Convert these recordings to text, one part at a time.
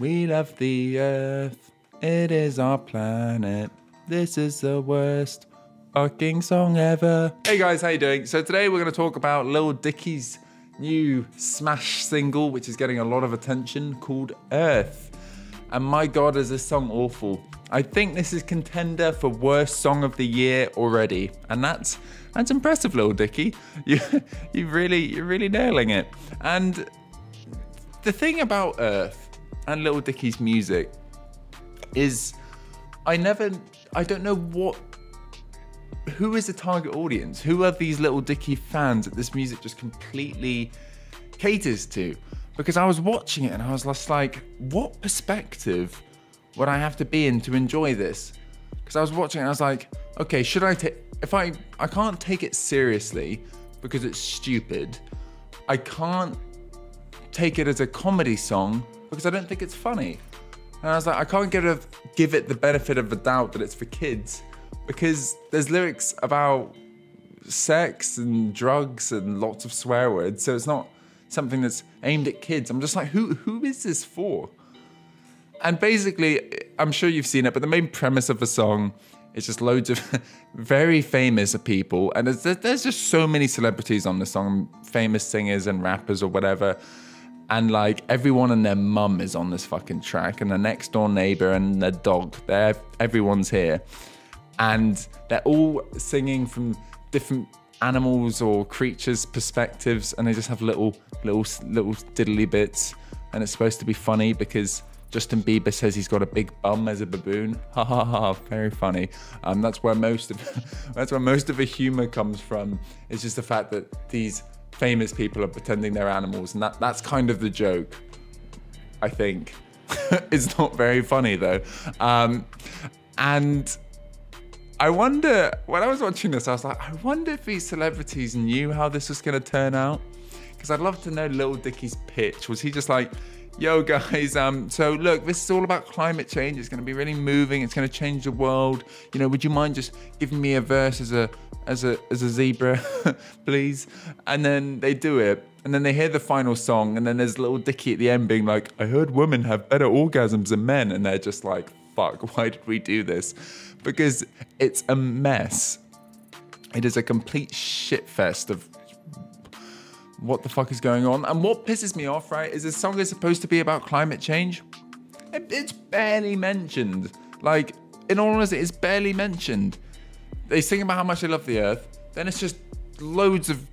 We love the earth. It is our planet. This is the worst fucking song ever. Hey guys, how you doing? So today we're going to talk about Lil Dicky's new smash single, which is getting a lot of attention, called Earth. And my god, is this song awful. I think this is contender for worst song of the year already. And that's that's impressive, Lil Dicky. You you really you're really nailing it. And the thing about Earth and Lil Dicky's music is I never I don't know what who is the target audience? Who are these Little Dicky fans that this music just completely caters to? Because I was watching it and I was just like, what perspective would I have to be in to enjoy this? Because I was watching it and I was like, okay, should I take if I I can't take it seriously because it's stupid. I can't take it as a comedy song because I don't think it's funny. And I was like, I can't give it, give it the benefit of the doubt that it's for kids because there's lyrics about sex and drugs and lots of swear words. So it's not something that's aimed at kids. I'm just like, who who is this for? And basically, I'm sure you've seen it, but the main premise of the song is just loads of very famous people, and there's, there's just so many celebrities on the song, famous singers and rappers or whatever and like everyone and their mum is on this fucking track and the next door neighbor and their dog they're everyone's here and they're all singing from different animals or creatures perspectives and they just have little little little diddly bits and it's supposed to be funny because Justin Bieber says he's got a big bum as a baboon. Ha ha ha! Very funny. Um, that's where most of that's where most of the humor comes from. It's just the fact that these famous people are pretending they're animals, and that that's kind of the joke. I think it's not very funny though, um, and I wonder when I was watching this, I was like, I wonder if these celebrities knew how this was going to turn out, because I'd love to know Little Dicky's pitch. Was he just like? Yo guys, um, so look, this is all about climate change. It's going to be really moving. It's going to change the world. You know, would you mind just giving me a verse as a as a as a zebra, please? And then they do it, and then they hear the final song, and then there's little Dicky at the end being like, "I heard women have better orgasms than men," and they're just like, "Fuck, why did we do this?" Because it's a mess. It is a complete shit fest of what the fuck is going on. And what pisses me off, right, is this song is supposed to be about climate change. It's barely mentioned. Like, in all honesty, it's barely mentioned. They sing about how much they love the earth, then it's just loads of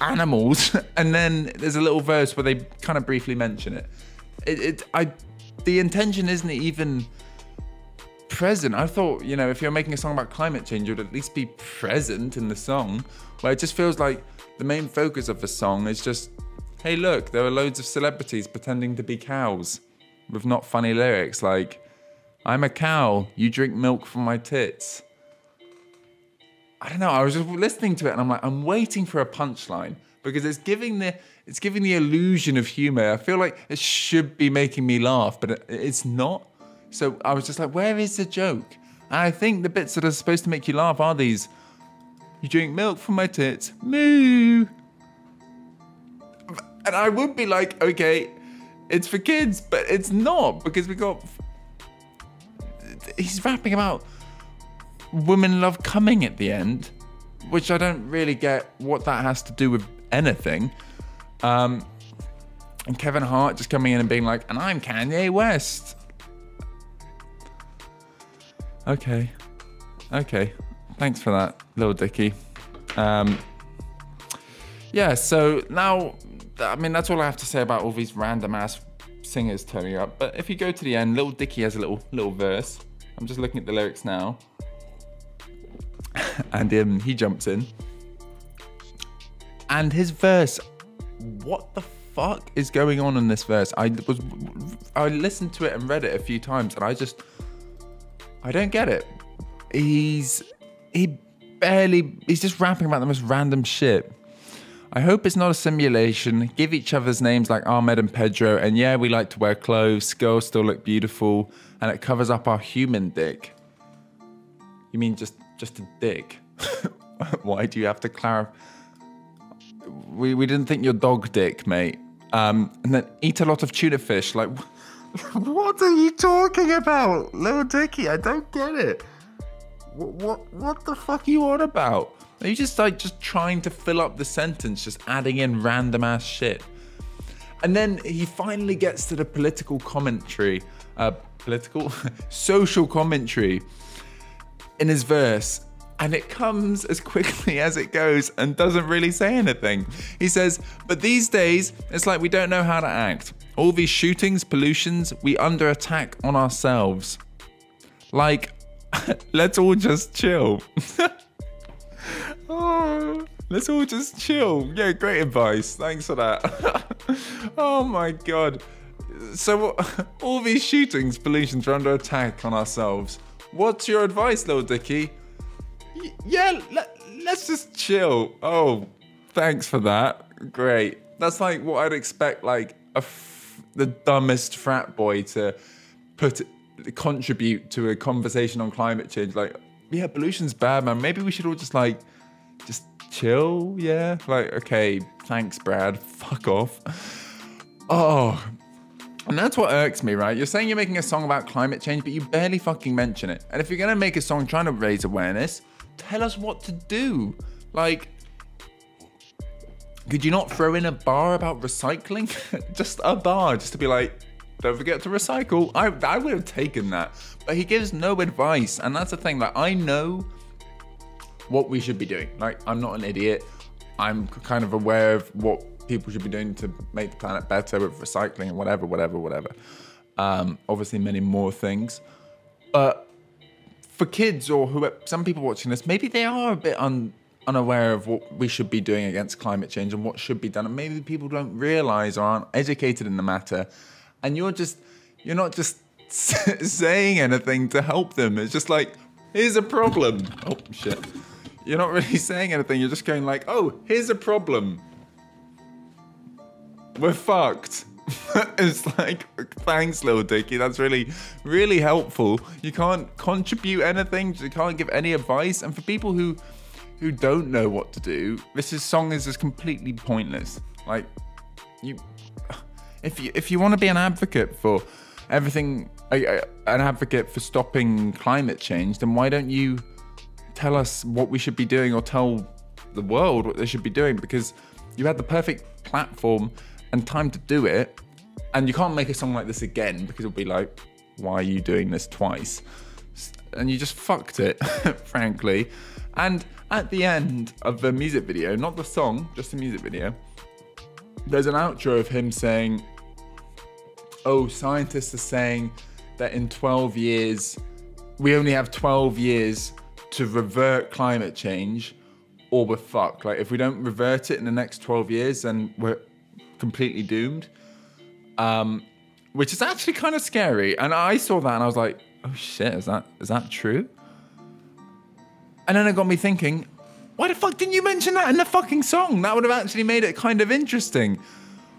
animals, and then there's a little verse where they kind of briefly mention it. It, it I, the intention isn't even present. I thought, you know, if you're making a song about climate change, would at least be present in the song. Where it just feels like the main focus of the song is just, hey, look, there are loads of celebrities pretending to be cows with not funny lyrics like, I'm a cow, you drink milk from my tits. I don't know, I was just listening to it and I'm like, I'm waiting for a punchline because it's giving the it's giving the illusion of humor. I feel like it should be making me laugh, but it's not. So I was just like, where is the joke? I think the bits that are supposed to make you laugh are these you drink milk from my tits. Moo. And I would be like, okay, it's for kids, but it's not because we got. He's rapping about women love coming at the end, which I don't really get what that has to do with anything. Um, and Kevin Hart just coming in and being like, and I'm Kanye West. Okay. Okay. Thanks for that, little Dicky. Um, yeah, so now, I mean, that's all I have to say about all these random ass singers turning up. But if you go to the end, little Dicky has a little little verse. I'm just looking at the lyrics now, and um, he jumps in, and his verse. What the fuck is going on in this verse? I was, I listened to it and read it a few times, and I just, I don't get it. He's he barely, he's just rapping about the most random shit. I hope it's not a simulation. Give each other's names like Ahmed and Pedro, and yeah, we like to wear clothes. Girls still look beautiful, and it covers up our human dick. You mean just just a dick? Why do you have to clarify? We we didn't think your dog dick, mate. Um, and then eat a lot of tuna fish. Like, what are you talking about, little Dicky? I don't get it. What, what, what the fuck are you on about? Are you just like just trying to fill up the sentence, just adding in random ass shit? And then he finally gets to the political commentary, uh, political, social commentary in his verse. And it comes as quickly as it goes and doesn't really say anything. He says, But these days, it's like we don't know how to act. All these shootings, pollutions, we under attack on ourselves. Like, let's all just chill. oh, let's all just chill. Yeah, great advice. Thanks for that. oh my god. So, all these shootings, pollutions, are under attack on ourselves. What's your advice, little Dicky? Y- yeah, let, let's just chill. Oh, thanks for that. Great. That's like what I'd expect, like a the dumbest frat boy to put contribute to a conversation on climate change. Like, yeah, pollution's bad, man. Maybe we should all just like just chill. Yeah, like okay, thanks, Brad. Fuck off. Oh, and that's what irks me, right? You're saying you're making a song about climate change, but you barely fucking mention it. And if you're gonna make a song trying to raise awareness, tell us what to do. Like, could you not throw in a bar about recycling? just a bar, just to be like, don't forget to recycle. I, I would have taken that. But he gives no advice. And that's the thing, like, I know what we should be doing. Like, I'm not an idiot. I'm kind of aware of what people should be doing to make the planet better with recycling and whatever, whatever, whatever. Um, obviously, many more things. But for kids or who, some people watching this, maybe they are a bit un, unaware of what we should be doing against climate change and what should be done. And maybe people don't realize or aren't educated in the matter. And you're just, you're not just saying anything to help them. It's just like, here's a problem. Oh, shit. You're not really saying anything. You're just going like, oh, here's a problem we're fucked. it's like, thanks, little Dicky. That's really, really helpful. You can't contribute anything. You can't give any advice. And for people who, who don't know what to do, this is, song is just completely pointless. Like, you, if you if you want to be an advocate for everything, an advocate for stopping climate change, then why don't you tell us what we should be doing or tell the world what they should be doing? Because you had the perfect platform and time to do it. And you can't make a song like this again because it'll be like, why are you doing this twice? And you just fucked it, frankly. And at the end of the music video, not the song, just the music video, there's an outro of him saying, Oh, scientists are saying that in 12 years, we only have 12 years to revert climate change or we're fucked. Like, if we don't revert it in the next 12 years, then we're completely doomed. Um, which is actually kind of scary. And I saw that and I was like, oh shit, is that is that true? And then it got me thinking, why the fuck didn't you mention that in the fucking song? That would have actually made it kind of interesting.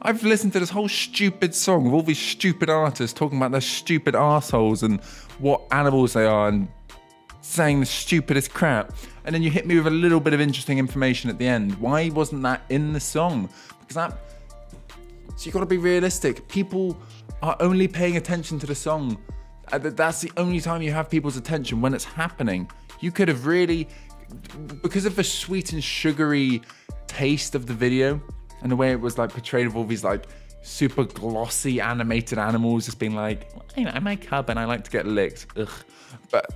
I've listened to this whole stupid song of all these stupid artists talking about their stupid assholes and what animals they are and saying the stupidest crap. And then you hit me with a little bit of interesting information at the end. Why wasn't that in the song? Because that so you got to be realistic. People are only paying attention to the song. Uh, that's the only time you have people's attention when it's happening. You could have really, because of the sweet and sugary taste of the video and the way it was like portrayed of all these like super glossy animated animals just being like, I'm my cub and I like to get licked. Ugh. But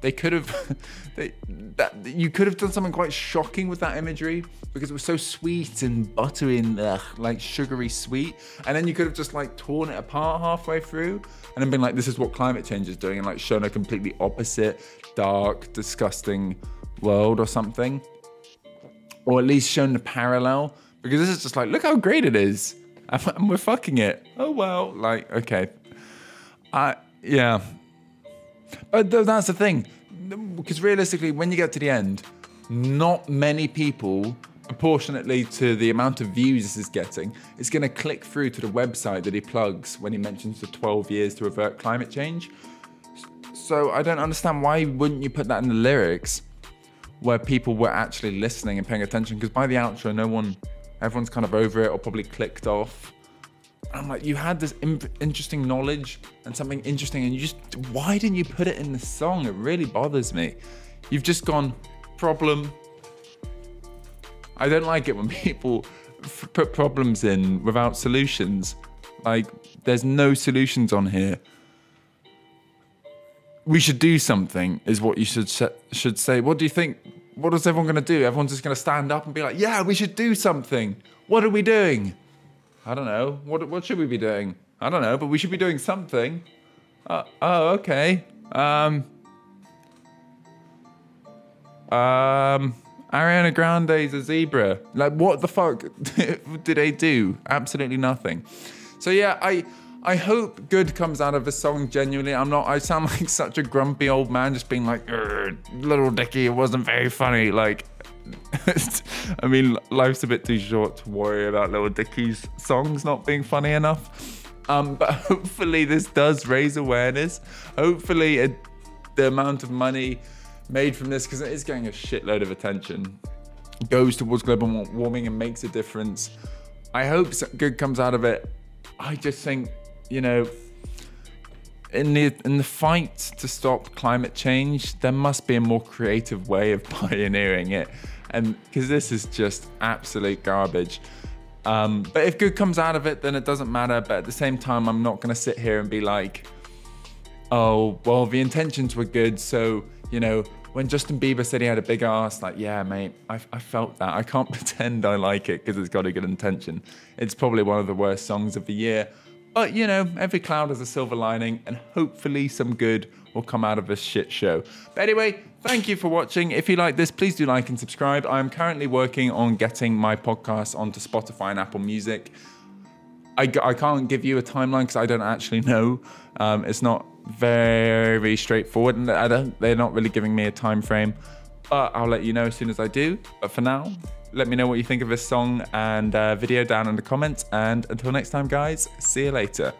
they could have, they, that you could have done something quite shocking with that imagery because it was so sweet and buttery and ugh, like sugary sweet. And then you could have just like torn it apart halfway through and then been like, this is what climate change is doing, and like shown a completely opposite, dark, disgusting world or something. Or at least shown the parallel because this is just like, look how great it is. And we're fucking it. Oh well, like okay. I yeah, uh, but that's the thing, because realistically, when you get to the end, not many people, proportionately to the amount of views this is getting, is going to click through to the website that he plugs when he mentions the 12 years to avert climate change. So I don't understand why wouldn't you put that in the lyrics where people were actually listening and paying attention? Because by the outro, no one, everyone's kind of over it or probably clicked off. I'm like, you had this interesting knowledge and something interesting, and you just, why didn't you put it in the song? It really bothers me. You've just gone, problem. I don't like it when people put problems in without solutions. Like, there's no solutions on here. We should do something, is what you should should say. What do you think? What is everyone going to do? Everyone's just going to stand up and be like, "Yeah, we should do something." What are we doing? I don't know. What what should we be doing? I don't know, but we should be doing something. Uh, oh, okay. Um. Um. Ariana Grande's a zebra. Like, what the fuck did they do? Absolutely nothing. So yeah, I I hope good comes out of this song. Genuinely, I'm not. I sound like such a grumpy old man, just being like, "Little Dicky, it wasn't very funny." Like, I mean, life's a bit too short to worry about Little Dicky's songs not being funny enough. Um, but hopefully, this does raise awareness. Hopefully, it, the amount of money made from this, because it is getting a shitload of attention, goes towards global warming and makes a difference. I hope good comes out of it. I just think, you know, in the in the fight to stop climate change, there must be a more creative way of pioneering it, and because this is just absolute garbage. Um, but if good comes out of it, then it doesn't matter. But at the same time, I'm not going to sit here and be like, oh, well, the intentions were good, so you know. When Justin Bieber said he had a big ass, like, yeah, mate, I, I felt that. I can't pretend I like it because it's got a good intention. It's probably one of the worst songs of the year. But you know, every cloud has a silver lining, and hopefully some good will come out of this shit show. But anyway, thank you for watching. If you like this, please do like and subscribe. I'm currently working on getting my podcast onto Spotify and Apple Music. I, I can't give you a timeline because I don't actually know. Um, it's not very straightforward, and they're not really giving me a time frame. But I'll let you know as soon as I do. But for now, let me know what you think of this song and uh, video down in the comments. And until next time, guys, see you later.